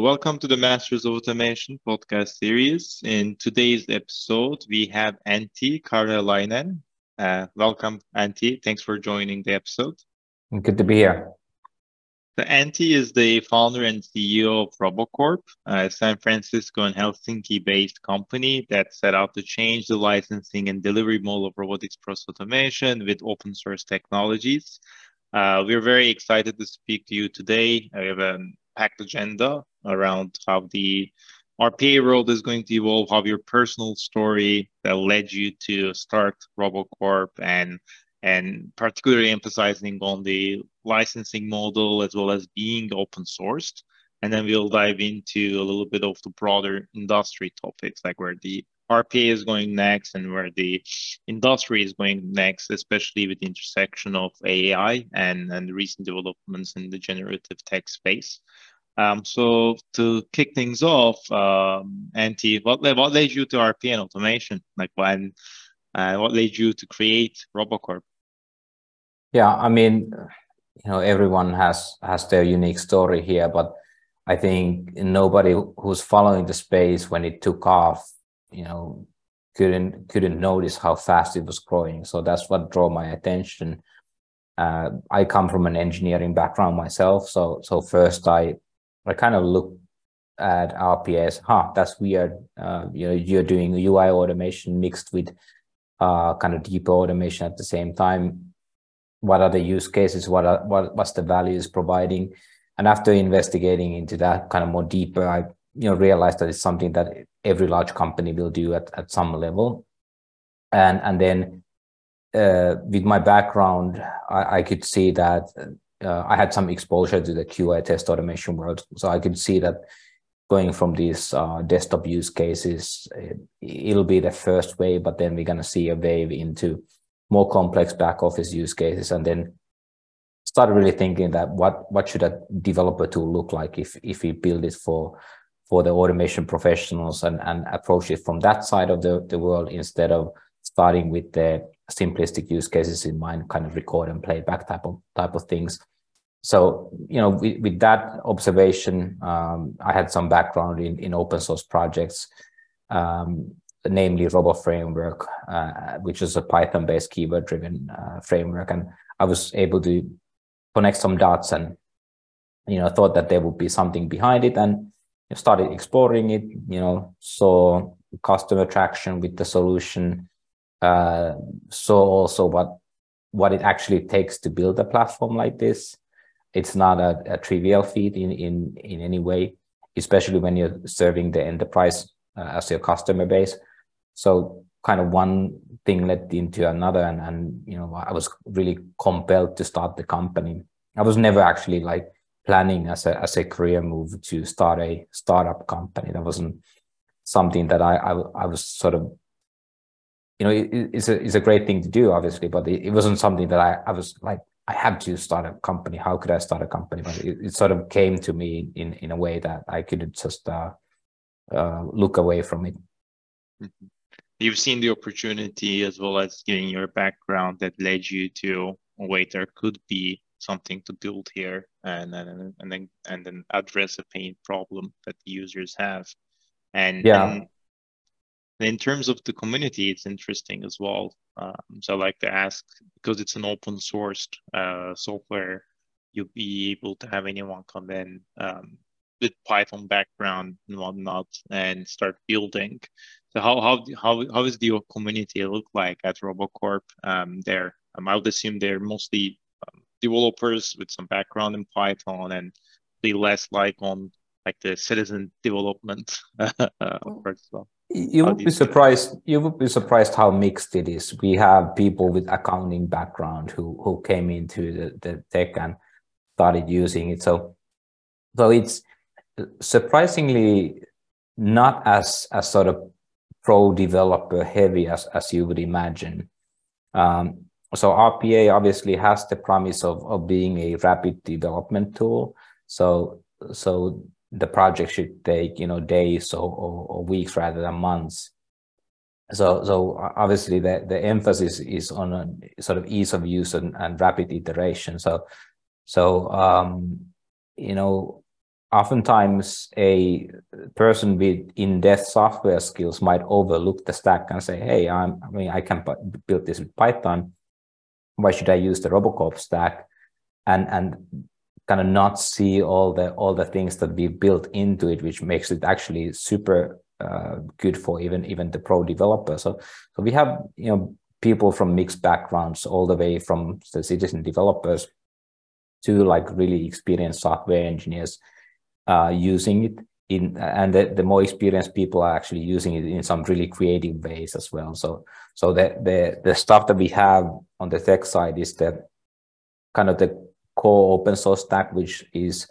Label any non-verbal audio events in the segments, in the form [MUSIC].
welcome to the Masters of Automation podcast series. In today's episode, we have Antti Karjalainen. Uh, welcome, Antti. Thanks for joining the episode. Good to be here. So Antti is the founder and CEO of RoboCorp, a San Francisco and Helsinki-based company that set out to change the licensing and delivery model of robotics process automation with open source technologies. Uh, we're very excited to speak to you today. We have a packed agenda around how the RPA world is going to evolve, how your personal story that led you to start RoboCorp and and particularly emphasizing on the licensing model as well as being open sourced. And then we'll dive into a little bit of the broader industry topics, like where the RPA is going next and where the industry is going next, especially with the intersection of AI and, and recent developments in the generative tech space. Um, so to kick things off, um, Antti, what led, what led you to RPA and automation? Like when, uh, what led you to create RoboCorp? Yeah, I mean, you know, everyone has has their unique story here, but I think nobody who's following the space when it took off, you know, couldn't couldn't notice how fast it was growing. So that's what drew my attention. Uh, I come from an engineering background myself, so so first I I kind of look at RPA, huh, that's weird. Uh, you know, you're doing UI automation mixed with uh, kind of deeper automation at the same time. What are the use cases? What are, what what's the value is providing? And after investigating into that kind of more deeper, I you know realized that it's something that every large company will do at, at some level. And and then uh, with my background, I, I could see that uh, I had some exposure to the QA test automation world, so I could see that going from these uh, desktop use cases, it, will be the first wave, but then we're going to see a wave into more complex back office use cases, and then started really thinking that what what should a developer tool look like if if we build it for for the automation professionals and and approach it from that side of the, the world instead of starting with the simplistic use cases in mind, kind of record and play back type of type of things. So you know with, with that observation um, i had some background in, in open source projects um, namely robot framework uh, which is a python based keyword driven uh, framework. And i was able to connect some dots and you know thought that there would be something behind it and started exploring it you know saw customer traction with the solution uh, saw also what what it actually takes to build a platform like this it's not a, a trivial feat in, in, in any way, especially when you're serving the enterprise uh, as your customer base. So kind of one thing led into another and, and you know i was really compelled to start the company i was never actually like planning as a, as a career move to start a startup company that wasn't something that i i, I was sort of you know it, it's a it's a great thing to do obviously but it, it wasn't something that i i was like I had to start a company. How could I start a company? But it, it sort of came to me in in a way that I couldn't just uh, uh, look away from it. Mm-hmm. You've seen the opportunity as well as getting your background that led you to wait. There could be something to build here, and then and then and then address a pain problem that the users have. And yeah. And in terms of the community, it's interesting as well. Um, so I like to ask because it's an open sourced uh, software, you'll be able to have anyone come in um, with Python background and whatnot and start building. So how how how how is the community look like at RoboCorp um, there? Um, I would assume they're mostly um, developers with some background in Python and be less like on like the citizen development [LAUGHS] uh, as well you would be surprised you would be surprised how mixed it is. We have people with accounting background who who came into the, the tech and started using it. So so it's surprisingly not as as sort of pro developer heavy as as you would imagine. Um, so rpa obviously has the promise of of being a rapid development tool. So so the project should take you know days or, or, or, weeks rather than months so so obviously the, the emphasis is on sort of ease of use and, and rapid iteration so so um, you know oftentimes a person with in-depth software skills might overlook the stack and say, "Hey, I'm, I mean, I can build this with Python. Why should I use the RoboCorp stack?" And and kind of not see all the all the things that we built into it, which makes it actually super uh, good for even even the pro developer. So so we have you know people from mixed backgrounds, all the way from the citizen developers to like really experienced software engineers uh, using it in and the, the more experienced people are actually using it in some really creative ways as well so so the the the stuff that we have on the tech side is the kind of the core open source stack which is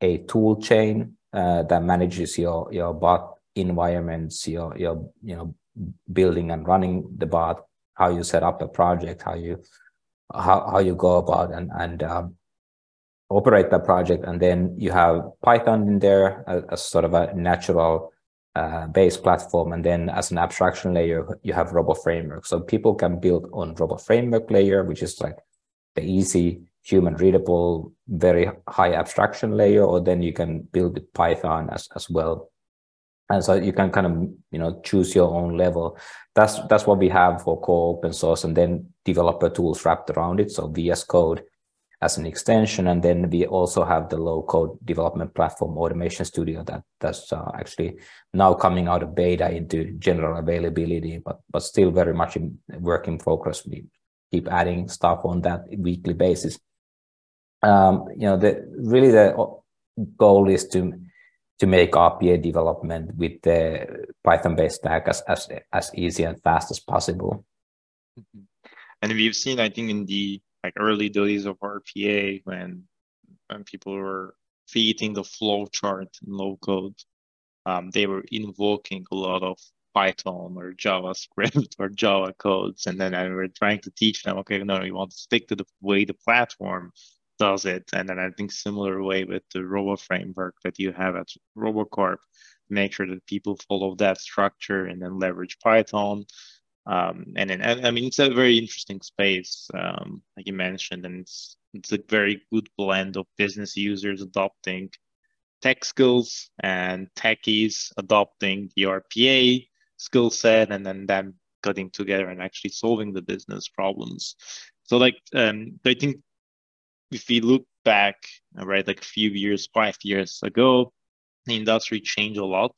a tool chain uh, that manages your your bot environments your your you know building and running the bot how you set up a project how you how, how you go about and and um, operate that project. And then you have Python in there as, sort of a natural uh, base platform. And then as an abstraction layer, you have Robot Framework. So people can build on Robot Framework layer, which is like the easy human readable, very high abstraction layer, or then you can build with Python as, as well. And so you can kind of, you know, choose your own level. That's that's what we have for core open source and then developer tools wrapped around it. So VS Code as an extension. And then we also have the low code development platform Automation Studio that that's uh, actually now coming out of beta into general availability, but but still very much in work in progress. We keep adding stuff on that weekly basis. Um, you know, the really the goal is to to make RPA development with the Python-based stack as, as as easy and fast as possible. Mm-hmm. And we've seen, I think, in the like early days of RPA when when people were feeding the flow chart in low code, um, they were invoking a lot of Python or JavaScript [LAUGHS] or Java codes, and then I were trying to teach them, okay, no, you want to stick to the way the platform does it, and then I think similar way with the Robot framework that you have at RoboCorp, make sure that people follow that structure and then leverage Python um, and, and I mean, it's a very interesting space, um, like you mentioned, and it's it's a very good blend of business users adopting tech skills and techies adopting the RPA skill set, and then them cutting together and actually solving the business problems. So, like, um, I think if we look back, right, like a few years, five years ago, the industry changed a lot.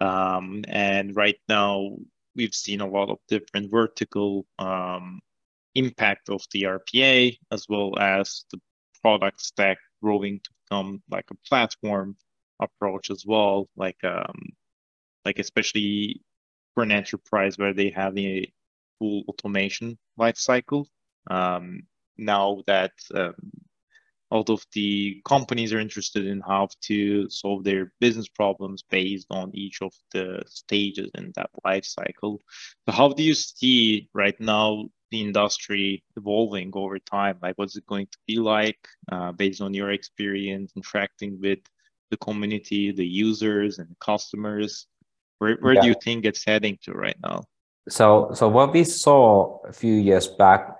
Um, and right now, we've seen a lot of different vertical um, impact of the RPA as well as the product stack growing to become like a platform approach as well, like um, like especially for an enterprise where they have a full automation lifecycle. Um, now that um, all of the companies are interested in how to solve their business problems based on each of the stages in that life cycle. So how do you see right now the industry evolving over time? Like what's it going to be like uh, based on your experience interacting with the community, the users and customers? Where, where yeah. do you think it's heading to right now? So, so what we saw a few years back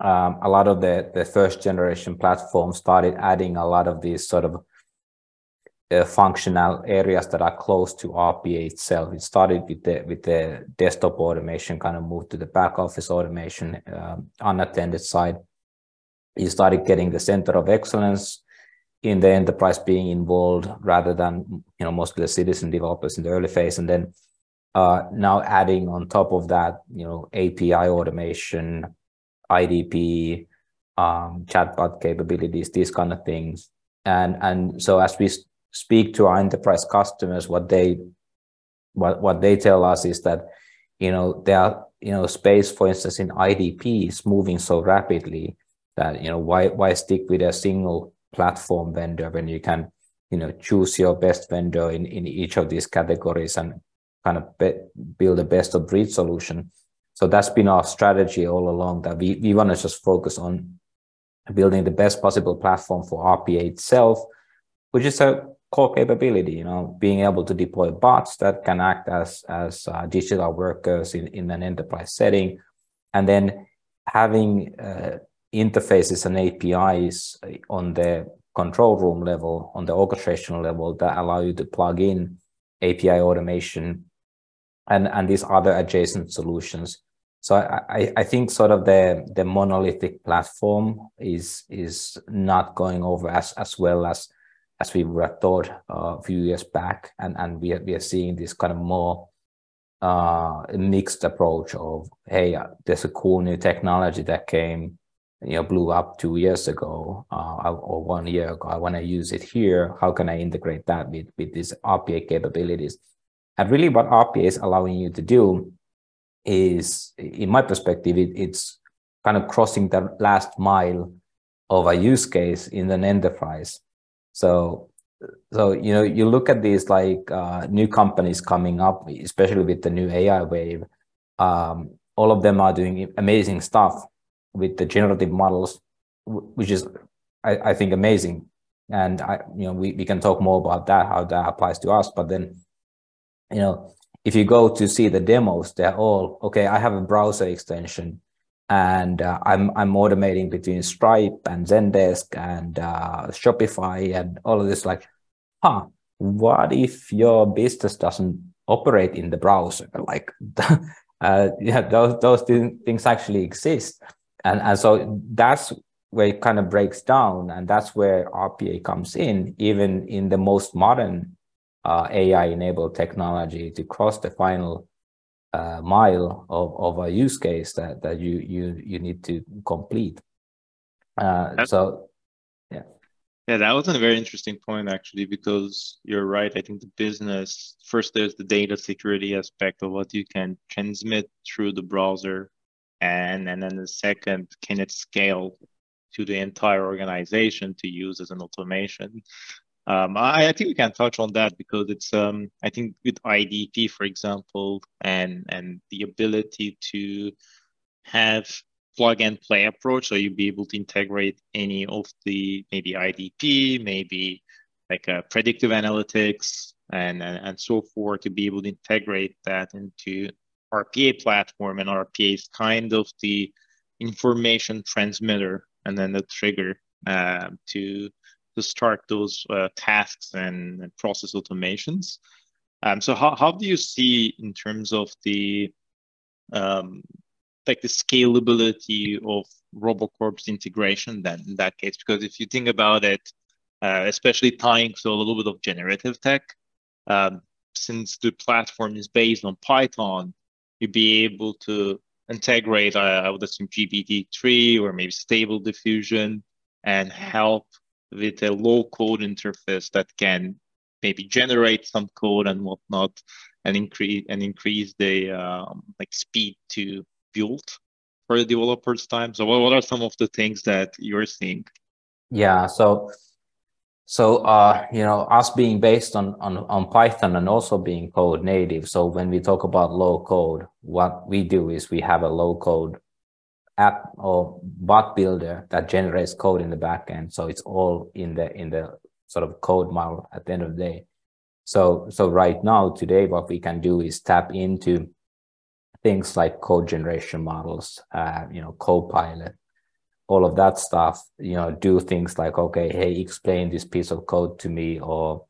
um, a lot of the, the first generation platforms started adding a lot of these sort of uh, functional areas that are close to RPA itself. It started with the with the desktop automation, kind of moved to the back office automation, um, unattended side. You started getting the center of excellence in the enterprise being involved rather than you know mostly the citizen developers in the early phase, and then uh, now adding on top of that, you know, API automation, IDP, um, chatbot capabilities, these kind of things. And and so as we speak to our enterprise customers, what they what what they tell us is that you know there are you know space, for instance, in IDP is moving so rapidly that you know why why stick with a single platform vendor when you can you know choose your best vendor in in each of these categories and kind of be, build a best of breed solution so that's been our strategy all along that we, we want to just focus on building the best possible platform for RPA itself, which is a core capability, you know, being able to deploy bots that can act as, as uh, digital workers in, in an enterprise setting, and then having uh, interfaces and APIs on the control room level, on the orchestration level that allow you to plug in API automation and, and these other adjacent solutions. So I, I think sort of the, the monolithic platform is is not going over as, as well as as we were thought uh, a few years back. And, and we, are, we are seeing this kind of more uh, mixed approach of, hey, uh, there's a cool new technology that came you know blew up two years ago uh, or one year ago. I want to use it here. How can I integrate that with with these RPA capabilities? And really, what RPA is allowing you to do is, in my perspective, it, it's kind of crossing the last mile of a use case in an enterprise. So, so you know, you look at these like uh, new companies coming up, especially with the new AI wave. Um, all of them are doing amazing stuff with the generative models, which is, I, I think, amazing. And I, you know, we, we can talk more about that, how that applies to us. But then, you know, if you go to see the demos, they're all okay. I have a browser extension, and uh, I'm I'm automating between Stripe and Zendesk and uh, Shopify and all of this. Like, huh? What if your business doesn't operate in the browser? [LAUGHS] Like, [LAUGHS] uh, yeah, those those things actually exist and and so that's where it kind of breaks down and that's where rpa comes in even in the most modern uh, ai enabled technology to cross the final uh, mile of, of a use case that, that you you you need to complete. Uh, so yeah. Yeah that was a very interesting point actually because you're right. I think the business first there's the data security aspect of what you can transmit through the browser and and then the second can it scale to the entire organization to use as an automation um, I, I, think we can touch on that because it's um, I think with IDP for example and and the ability to have plug and play approach so you'll be able to integrate any of the maybe IDP maybe like a predictive analytics and, and and so forth to be able to integrate that into RPA platform, and RPA is kind of the information transmitter and then the trigger uh, to to start those uh, tasks and, process automations. Um, so how, how do you see in terms of the um, like the scalability of RoboCorp's integration then in that case? Because if you think about it, uh, especially tying to a little bit of generative tech, um, since the platform is based on Python, you'd be able to integrate, uh, I would assume, GPT-3 or maybe stable diffusion and help with a low code interface that can maybe generate some code and whatnot and increase and increase the um, like speed to build for the developers time so what, what are some of the things that you're seeing yeah so so, uh, you know, us being based on, on, on Python and also being code native. So when we talk about low code, what we do is we have a low code app or bot builder that generates code in the backend. So it's all in the, in the sort of code model at the end of the day. So, so right now, today, what we can do is tap into things like code generation models, uh, you know, Copilot, all of that stuff you know do things like okay hey explain this piece of code to me or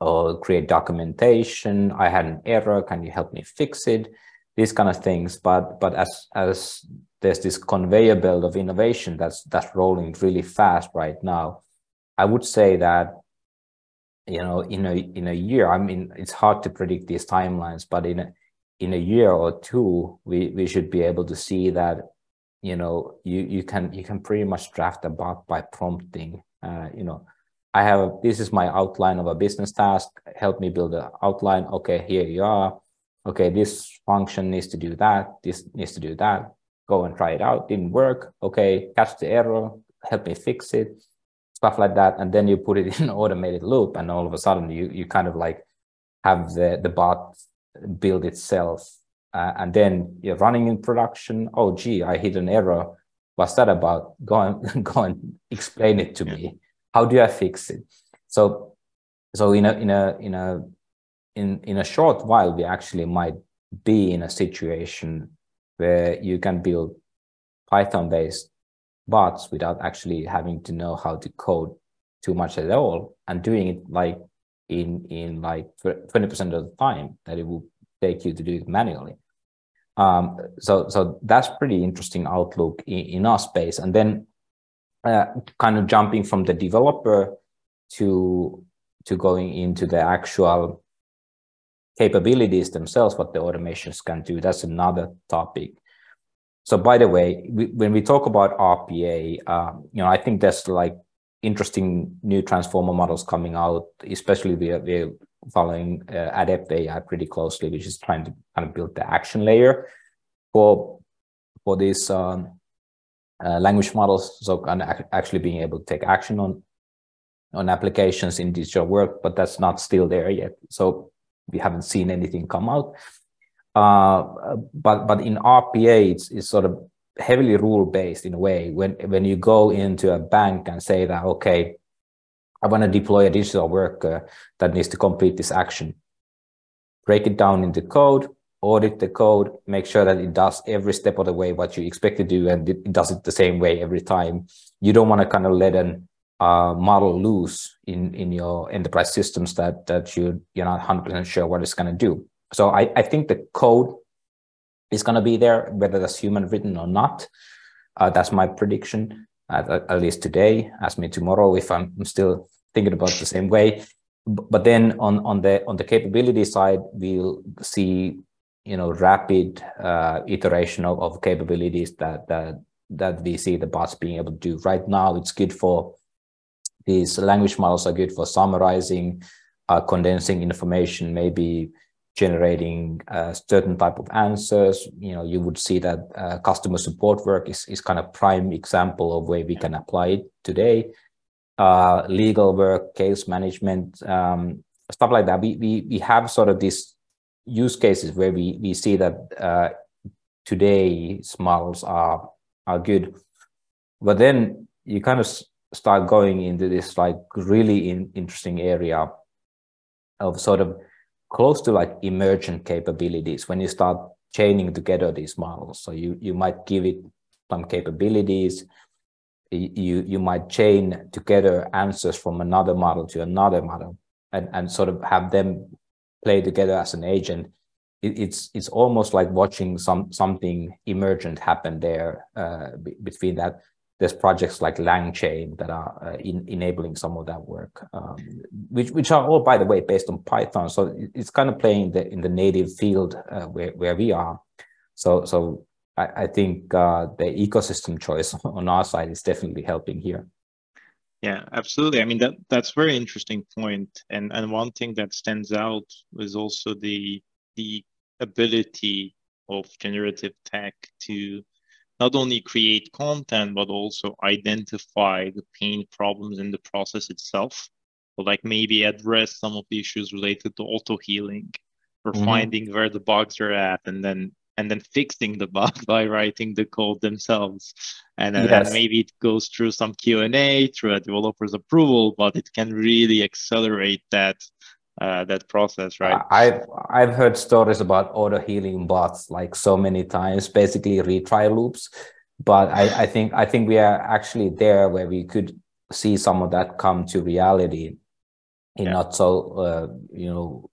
or create documentation i had an error can you help me fix it these kind of things but but as as there's this conveyor belt of innovation that's that's rolling really fast right now. I would say that you know in a in a year i mean it's hard to predict these timelines but in a in a year or two we we should be able to see that you know you you can you can pretty much draft a bot by prompting uh, you know. I have this is my outline of a business task. Help me build an outline. Okay here you are. Okay this function needs to do that. This needs to do that go and try it out didn't work okay catch the error help me fix it stuff like that and then you put it [LAUGHS] in an automated loop and all of a sudden you you kind of like have the the bot build itself uh, and then you're running in production. Oh, gee, I hit an error. What's that about? Go and [LAUGHS] go and explain it to yeah. me. How do I fix it? So, so in a in a in a in in a short while, we actually might be in a situation where you can build Python-based bots without actually having to know how to code too much at all and doing it like in in like 20% of the time that it will take you to do it manually. Um, so so that's pretty interesting outlook in, in our space. And then uh, kind of jumping from the developer to to going into the actual capabilities themselves what the automations can do that's another topic so by the way we, when we talk about rpa um, you know i think there's like interesting new transformer models coming out, especially we're, we're following uh, Adept AI pretty closely, which is trying to kind of build the action layer for for these um, uh, language models. So kind of actually being able to take action on on applications in digital work, but that's not still there yet. So we haven't seen anything come out. Uh, but but in RPA, it's, it's sort of heavily rule based in a way when when you go into a bank and say that okay i want to deploy a digital worker that needs to complete this action break it down into code audit the code make sure that it does every step of the way what you expect to do and it does it the same way every time you don't want to kind of let an uh, model loose in in your enterprise systems that that you you're not 100% sure what it's going to do so I, I think the code is going to be there, whether that's human written or not. Uh, that's my prediction, at, at, least today. Ask me tomorrow if I'm still thinking about the same way. But then on on the on the capability side, we'll see you know rapid uh, iteration of, of capabilities that that that we see the bots being able to do. Right now, it's good for these language models are good for summarizing, uh, condensing information, maybe generating a uh, certain type of answers. You know, you would see that uh, customer support work is, is kind of prime example of where we can apply it today. Uh, legal work, case management, um, stuff like that. We, we, we have sort of these use cases where we, we see that uh, today's models are, are good. But then you kind of start going into this like really in, interesting area of sort of close to like emergent capabilities when you start chaining together these models. So you, you might give it some capabilities, you, you might chain together answers from another model to another model and, and sort of have them play together as an agent. It, it's, it's almost like watching some, something emergent happen there uh, between that there's projects like LangChain that are uh, in, enabling some of that work, um, which which are all, by the way, based on Python. So it's kind of playing the, in the native field uh, where where we are. So so I, I think uh, the ecosystem choice [LAUGHS] on our side is definitely helping here. Yeah, absolutely. I mean that that's very interesting point, and and one thing that stands out is also the the ability of generative tech to not only create content, but also identify the pain problems in the process itself. So like maybe address some of the issues related to auto healing or mm-hmm. finding where the bugs are at and then and then fixing the [LAUGHS] bug by writing the code themselves. And then yes. maybe it goes through some Q&A, through a developer's approval, but it can really accelerate that uh, that process, right? I've I've heard stories about auto healing bots like so many times, basically retry loops. But I, I think I think we are actually there where we could see some of that come to reality in yeah. not so uh, you know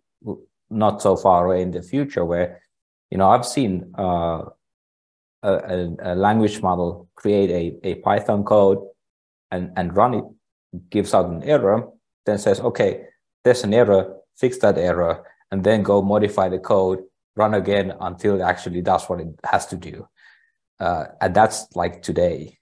not so far away in the future where you know I've seen uh, a, a, language model create a, a Python code and, and run it, gives out an error, then says, okay, there's an error, fix that error, and then go modify the code, run again until it actually does what it has to do. Uh, and that's like today.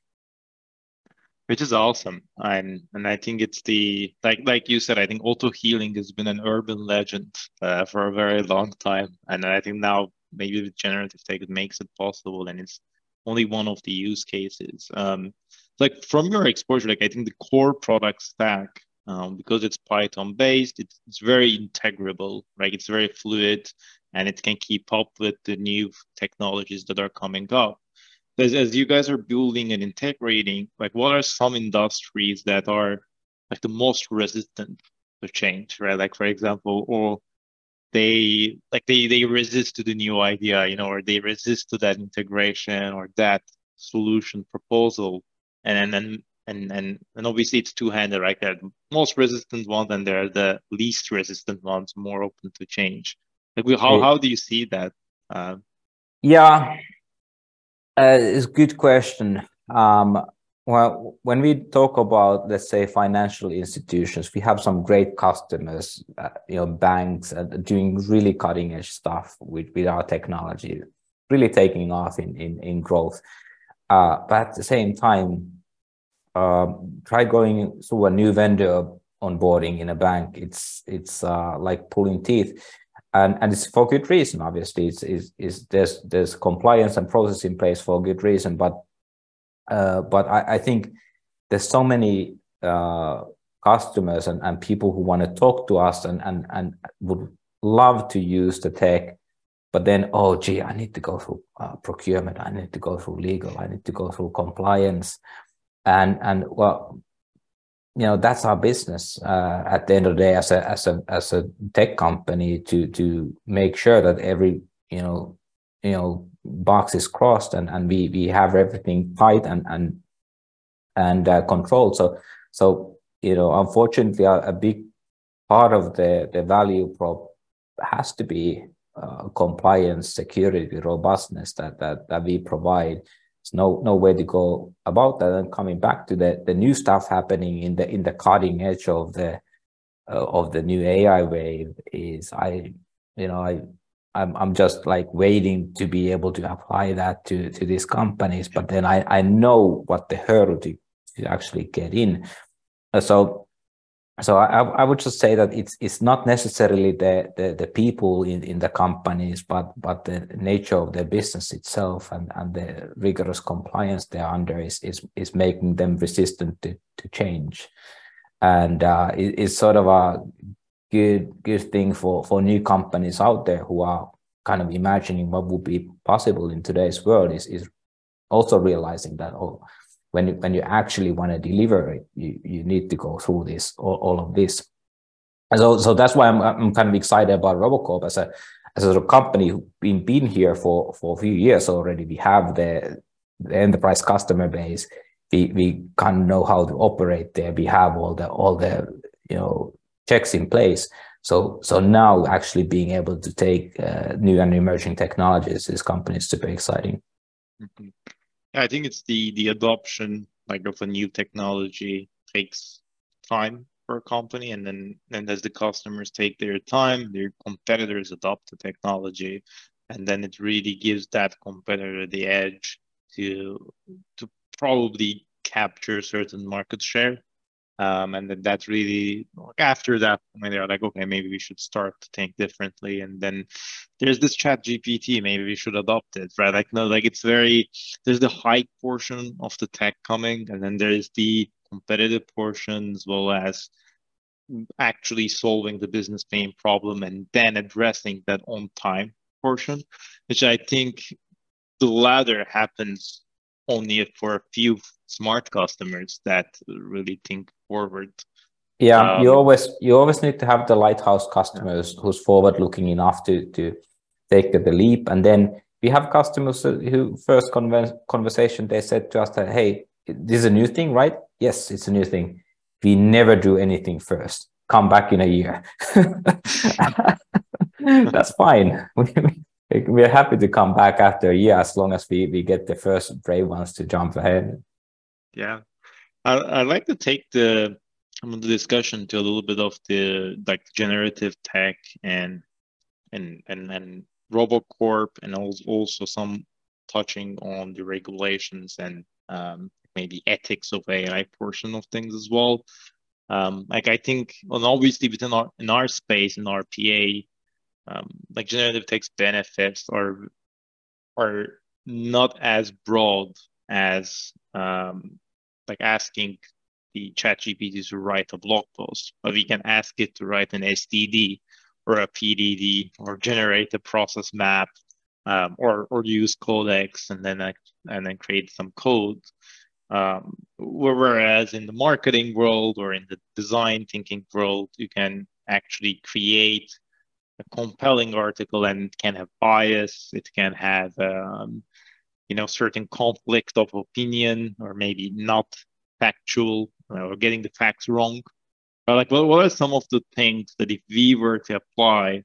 Which is awesome, and and I think it's the like like you said. I think auto healing has been an urban legend uh, for a very long time, and I think now maybe with generative tech it makes it possible, and it's only one of the use cases. Um, like from your exposure, like I think the core product stack um, because it's Python based, it's, it's very integrable, right? It's very fluid and it can keep up with the new technologies that are coming up. As, as you guys are building and integrating, like what are some industries that are like the most resistant to change, right? Like for example, or they like they they resist to the new idea, you know, or they resist to that integration or that solution proposal, and then and and and obviously it's two-handed, right? There are the most resistant ones, and they're the least resistant ones, more open to change. Like, how how do you see that? Uh, yeah, uh, it's a good question. Um, well, when we talk about, let's say, financial institutions, we have some great customers, uh, you know, banks uh, doing really cutting edge stuff with, with our technology, really taking off in, in, in growth. Uh, but at the same time, um, try going through a new vendor onboarding in a bank. It's it's uh, like pulling teeth, and and it's for good reason. Obviously, it's is is there's there's compliance and process in place for good reason, but uh, but I, I, think there's so many uh, customers and, and people who want to talk to us and, and, and would love to use the tech, but then, oh, gee, I need to go through uh, procurement, I need to go through legal, I need to go through compliance. And, and well, you know, that's our business uh, at the end of the day as a, as a, as a tech company to, to make sure that every, you know, you know, box is crossed and, and we, we have everything tight and, and, and uh, controlled. So, so, you know, unfortunately, a, a, big part of the, the value prop has to be uh, compliance, security, robustness that, that, that we provide. There's no, no way to go about that. And coming back to the, the new stuff happening in the, in the cutting edge of the, uh, of the new AI wave is I, you know, I, I'm I'm just like waiting to be able to apply that to to these companies. But then I I know what the hurdle to, to actually get in. Uh, so so I I would just say that it's it's not necessarily the the, the people in, in the companies, but but the nature of the business itself and, and the rigorous compliance they're under is is is making them resistant to to change. And uh, it, it's sort of a good good thing for for new companies out there who are kind of imagining what would be possible in today's world is is also realizing that oh when you, when you actually want to deliver it you you need to go through this all, all of this and so so that's why I'm I'm kind of excited about Robocorp as a as a company who's been been here for for a few years already. We have the, the enterprise customer base. We we kind of know how to operate there. We have all the all the you know checks in place. So, so now actually being able to take uh, new and emerging technologies is companies super exciting. Mm-hmm. I think it's the the adoption like of a new technology takes time for a company, and then and as the customers take their time, their competitors adopt the technology, and then it really gives that competitor the edge to to probably capture certain market share um, and then that's really after that when they're like, okay, maybe we should start to think differently. And then there's this chat GPT, maybe we should adopt it, right? Like, no, like it's very, there's the hype portion of the tech coming, and then there's the competitive portion as well as actually solving the business pain problem and then addressing that on time portion, which I think the latter happens only for a few smart customers that really think forward. Yeah, um, you always you always need to have the lighthouse customers who's forward looking enough to to take the leap, and then we have customers who first conversation they said to us that hey, this is a new thing, right? Yes, it's a new thing. We never do anything first. Come back in a year. [LAUGHS] That's fine. [LAUGHS] we're happy to come back after a year as long as we, we get the first brave ones to jump ahead. Yeah. I, I'd like to take the, the discussion to a little bit of the like generative tech and and and and RoboCorp and also some touching on the regulations and um, maybe ethics of AI portion of things as well. Um, like I think, well, obviously within our in our space in RPA, um, like generative text benefits are are not as broad as um, like asking the chat GPT to write a blog post, but we can ask it to write an SDD or a PDD or generate a process map um, or, or use Codex and then, and then create some code. Um, whereas in the marketing world or in the design thinking world, you can actually create a compelling article and can have bias. It can have um, you know certain conflict of opinion or maybe not factual or getting the facts wrong. But like, what, what are some of the things that if we were to apply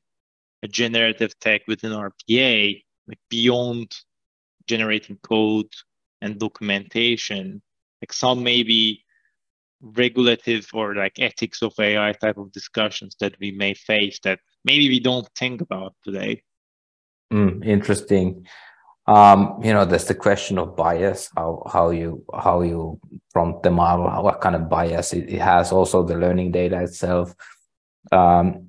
a generative tech within RPA, like beyond generating code and documentation, like some maybe regulative or like ethics of AI type of discussions that we may face that maybe we don't think about today? Mm, interesting. Um, you know, there's the question of bias, how how you how you prompt the model, what kind of bias it, it has, also the learning data itself. Um,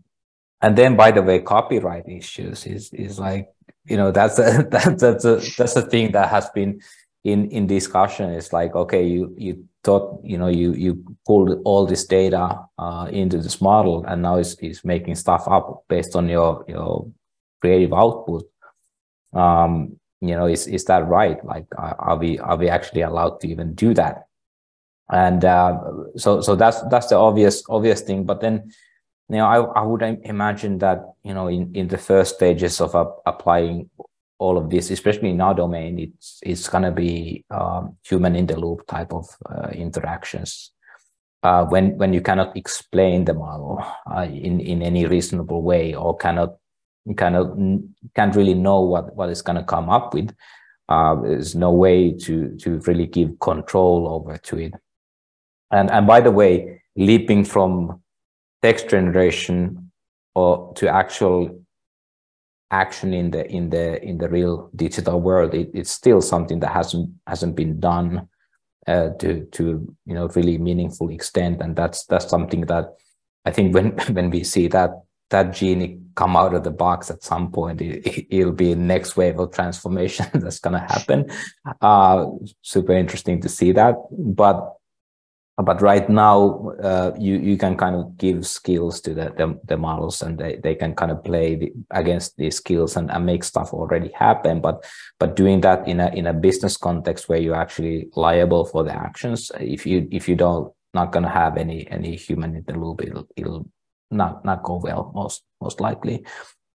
and then by the way, copyright issues is is like, you know, that's a [LAUGHS] that, that's a that's a thing that has been in in discussion. It's like, okay, you you thought, you know, you you pulled all this data uh, into this model and now it's, it's making stuff up based on your your creative output. Um, you know is is that right? Like are we are we actually allowed to even do that? And uh, so so that's that's the obvious obvious thing. But then you know i, I would imagine that you know in in the first stages of uh, applying all of this especially in our domain it's it's going to be um, human in the loop type of uh, interactions. Uh, when when you cannot explain the model uh, in in any reasonable way or cannot kind of can't really know what what is going to come up with. Uh, there's no way to to really give control over to it. And and by the way, leaping from text generation or to actual action in the in the in the real digital world, it, it's still something that hasn't hasn't been done uh, to to you know really meaningful extent. And that's that's something that I think when [LAUGHS] when we see that that genie come out of the box at some point it, will be next wave of transformation [LAUGHS] that's going to happen. Uh, super interesting to see that. But but right now uh, you you can kind of give skills to the the, the models and they, they can kind of play the, against these skills and, and make stuff already happen. But but doing that in a in a business context where you're actually liable for the actions if you if you don't not going to have any any human in the loop it'll, it'll not not go well most most likely.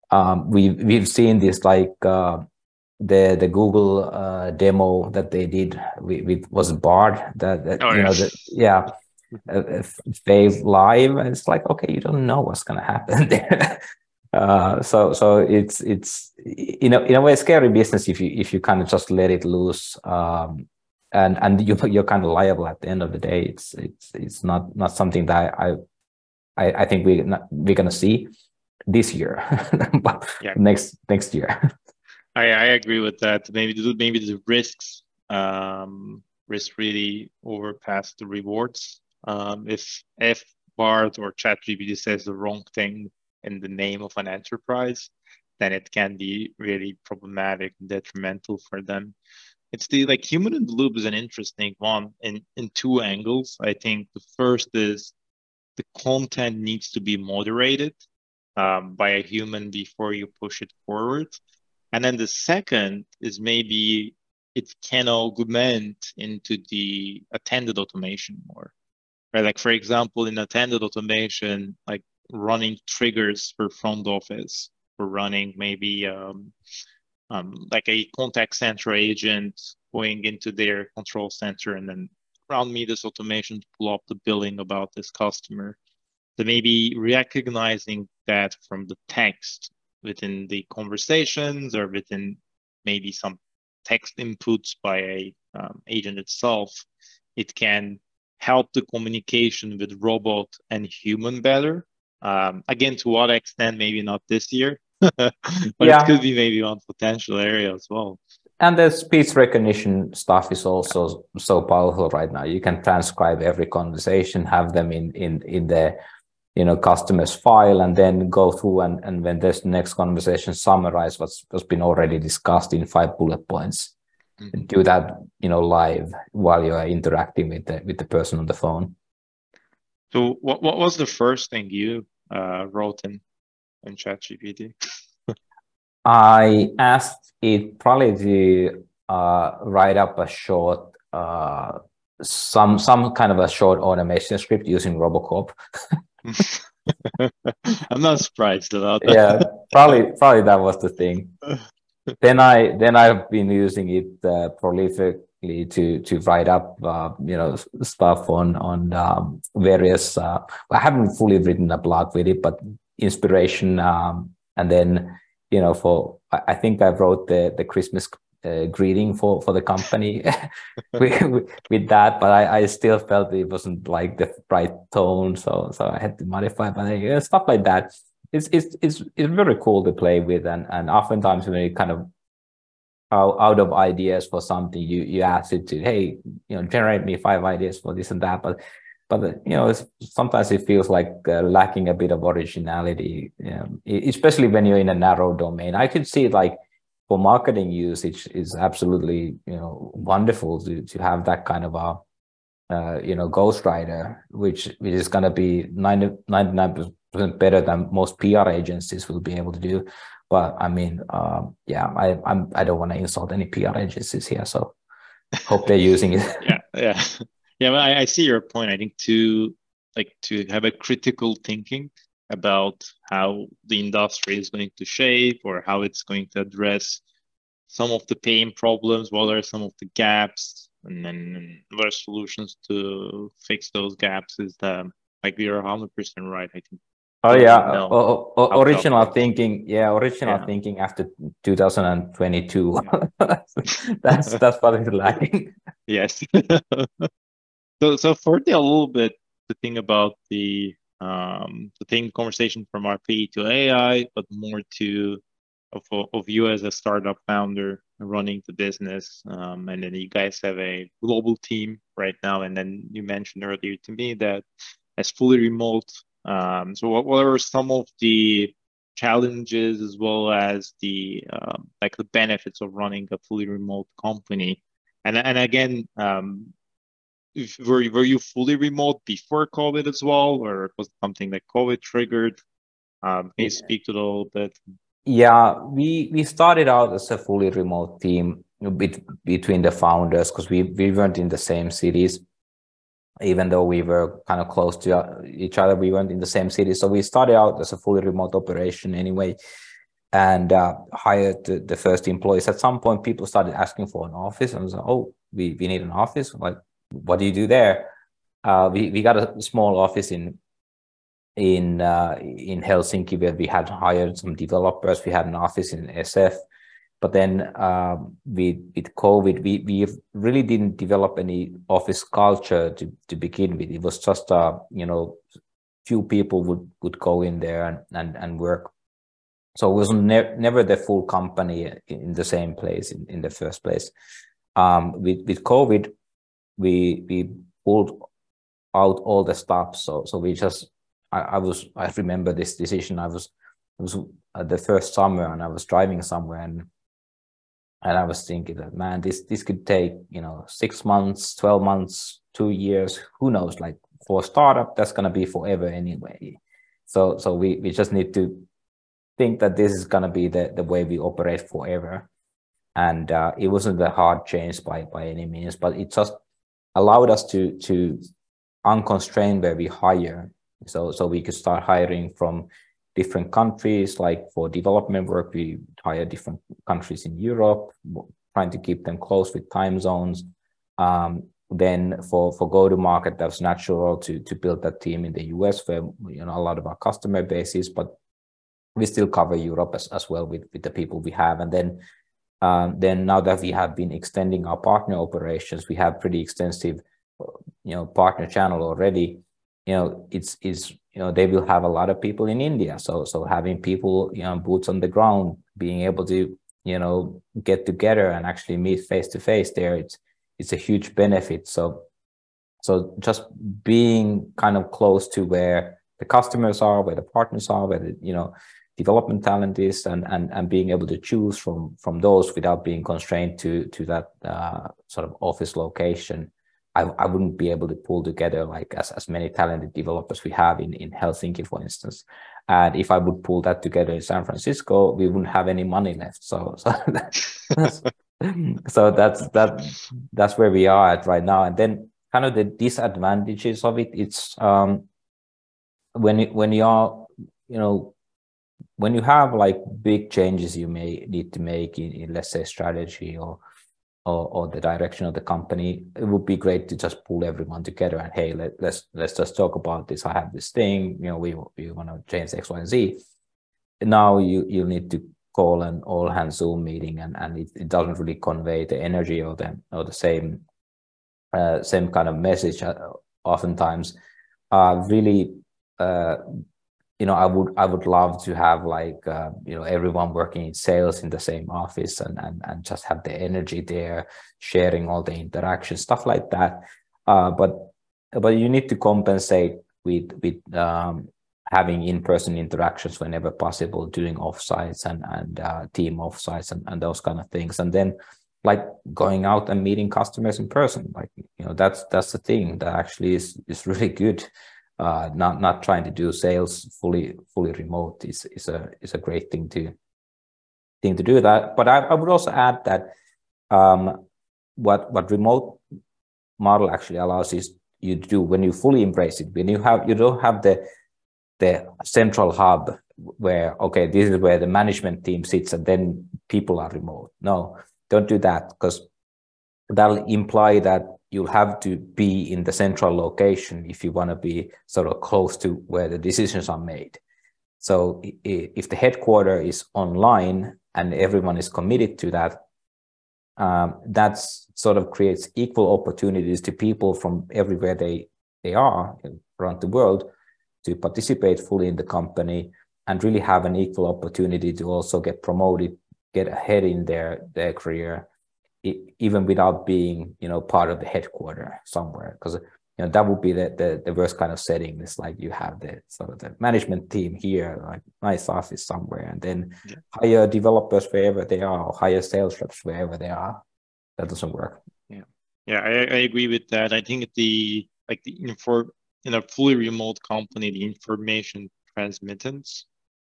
Um, we we've seen this like uh, the the Google uh, demo that they did with, with was Bard that, that oh, you know that yeah uh, Fave live and it's like okay you don't know what's gonna happen [LAUGHS] there. Uh, so so it's it's you know in a way scary business if you if you kind of just let it loose um, and and you you're kind of liable at the end of the day it's it's it's not not something that I, I I, think we we're gonna see this year, [LAUGHS] but yeah. next next year. [LAUGHS] I, I agree with that. Maybe the, maybe the risks um, risk really overpass the rewards. Um, if if Bard or ChatGPT says the wrong thing in the name of an enterprise, then it can be really problematic and detrimental for them. It's the like human in the loop is an interesting one in in two angles. I think the first is the content needs to be moderated um, by a human before you push it forward. And then the second is maybe it can augment into the attended automation more. Right? Like for example, in attended automation, like running triggers for front office, for running maybe um, um, like a contact center agent going into their control center and then around me this automation to pull up the billing about this customer. So maybe recognizing that from the text within the conversations or within maybe some text inputs by a um, agent itself, it can help the communication with robot and human better. Um, again, to what extent, maybe not this year, [LAUGHS] but yeah. it could be maybe one potential area as well and the speech recognition stuff is also so powerful right now. You can transcribe every conversation have them in in in the you know customer's file and then go through and and when there's the next conversation summarize what's what's been already discussed in five bullet points mm-hmm. do that you know live while you are interacting with the with the person on the phone. So what, what was the first thing you uh, wrote in in chat gpt I asked it probably to uh, write up a short, uh, some some kind of a short automation script using Robocorp. [LAUGHS] I'm not surprised about that. yeah, probably [LAUGHS] probably that was the thing. then I then I've been using it uh, prolific basically to to write up uh, you know stuff on on um, various. Uh, I haven't fully written a blog with it, but inspiration, um, and then you know for I think I wrote the the Christmas uh, greeting for for the company [LAUGHS] [LAUGHS] with, with, that but I, I still felt it wasn't like the right tone so so i had to modify but uh, stuff like that. It's it's it's it's very cool to play with and and oftentimes when you kind of out, out of ideas for something you you ask it to hey you know generate me five ideas for this and that but but you know sometimes it feels like uh, lacking a bit of originality um, especially when you're in a narrow domain. I could see like for marketing usage is absolutely you know wonderful to, to have that kind of a uh, you know ghostwriter which which is going to be 90, 99% better than most pr agencies will be able to do. But i mean um, yeah i I'm, i don't want to insult any pr agencies here so hope they're using it. [LAUGHS] Yeah yeah yeah well, I, I see your point i think to like to have a critical thinking about how the industry is going to shape or how it's going to address some of the pain problems, what are some of the gaps, and then what are solutions to fix those gaps is the like are 100% right, I think. Oh yeah, o- o- original thinking. Yeah, original yeah. thinking after 2022. [LAUGHS] that's that's what is lacking. [LAUGHS] Yes. [LAUGHS] so so for the a little bit the thing about the um, the conversation from RPA to AI, but more to of, of you as a startup founder running the business. Um, and then you guys have a global team right now. And then you mentioned earlier to me that as fully remote. Um, so what, what are some of the challenges as well as the um, like the benefits of running a fully remote company? And and again, um, were were you fully remote before COVID as well, or was it something that COVID triggered? Um, can you speak to that a little bit? Yeah, we we started out as a fully remote team bit, between the founders because we we weren't in the same cities, even though we were kind of close to each other. We weren't in the same city, so we started out as a fully remote operation anyway, and uh, hired the, the first employees. At some point, people started asking for an office, and I was like, "Oh, we we need an office. Like, what do you do there?" Uh, we we got a small office in in uh, in Helsinki where we had hired some developers. We had an office in SF, but then um, with with COVID, we we really didn't develop any office culture to to begin with. It was just uh, you know few people would would go in there and and, and work. So it was ne- never the full company in the same place in, in the first place. Um, with with COVID, we we pulled out all the stuff. So so we just I, I was I remember this decision. I was it was the first summer and I was driving somewhere and and I was thinking that man, this this could take you know six months, twelve months, two years, who knows? Like for a startup, that's gonna be forever anyway. So so we we just need to think that this is gonna be the the way we operate forever. And uh, it wasn't a hard change by by any means, but it just allowed us to to unconstrained where we hire so, so we could start hiring from different countries. Like for development work, we hire different countries in Europe, trying to keep them close with time zones. Um, then for for go to market, that was natural to to build that team in the US, where you know a lot of our customer bases, but we still cover Europe as, as well with with the people we have. And then um, then now that we have been extending our partner operations, we have pretty extensive you know partner channel already. You know it's is you know they will have a lot of people in india. So so having people you know boots on the ground being able to you know get together and actually meet face to face there it's it's a huge benefit. So so just being kind of close to where the customers are where the partners are where the you know development talent is and and, and being able to choose from from those without being constrained to to that uh, sort of office location I, I wouldn't be able to pull together like as, as many talented developers we have in, in Helsinki, for instance. And if I would pull that together in San Francisco, we wouldn't have any money left. So so [LAUGHS] that's, so that's that that's where we are at right now. And then kind of the disadvantages of it, it's um when when you are, you know, when you have like big changes you may need to make in, in let's say strategy or or, or the direction of the company, it would be great to just pull everyone together and hey, let, let's let's just talk about this. I have this thing, you know, we we want to change X, Y, and Z. Now you you need to call an all hands Zoom meeting, and and it, it doesn't really convey the energy or the or the same uh, same kind of message. Uh, oftentimes, uh, really uh, you know, I would I would love to have like uh, you know everyone working in sales in the same office and and and just have the energy there, sharing all the interaction stuff like that. Uh, but but you need to compensate with with um, having in-person interactions whenever possible, doing offsites and and uh, team offsites and, and those kind of things, and then like going out and meeting customers in person. Like you know that's that's the thing that actually is is really good uh, not not trying to do sales fully fully remote is is a is a great thing to thing to do that. But I, I would also add that um, what what remote model actually allows is you to do when you fully embrace it when you have you don't have the the central hub where okay this is where the management team sits and then people are remote no don't do that because that'll imply that you'll have to be in the central location if you want to be sort of close to where the decisions are made. So if the headquarter is online and everyone is committed to that, um, that sort of creates equal opportunities to people from everywhere they, they are around the world to participate fully in the company and really have an equal opportunity to also get promoted, get ahead in their, their career even without being you know part of the headquarter somewhere because you know that would be the, the the worst kind of setting. It's like you have the sort of the management team here like nice office somewhere and then yeah. hire developers wherever they are or hire sales reps wherever they are. That doesn't work. Yeah. Yeah i, I agree with that. I think the like the info in a fully remote company the information transmittance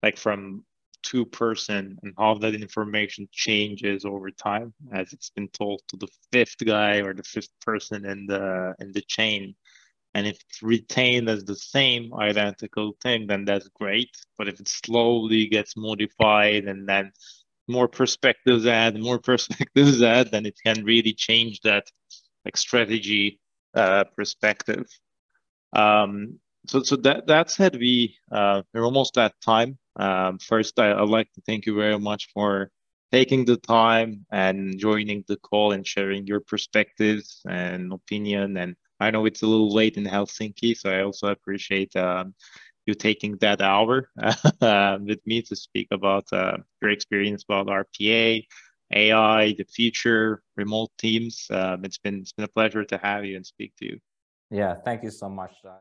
like from two person and how that information changes over time as it's been told to the fifth guy or the fifth person in the in the chain. And if it's retained as the same identical thing then that's great. But if it slowly gets modified and then more perspectives add more [LAUGHS] perspectives add then it can really change that like strategy uh, perspective. Um, so so that that said we uh, we're almost at time um, first, I, would like to thank you very much for taking the time and joining the call and sharing your perspectives and opinion. And I know it's a little late in Helsinki, so I also appreciate um, you taking that hour [LAUGHS] with me to speak about uh, your experience about RPA, AI, the future, remote teams. Um, it's been it's been a pleasure to have you and speak to you. Yeah, thank you so much.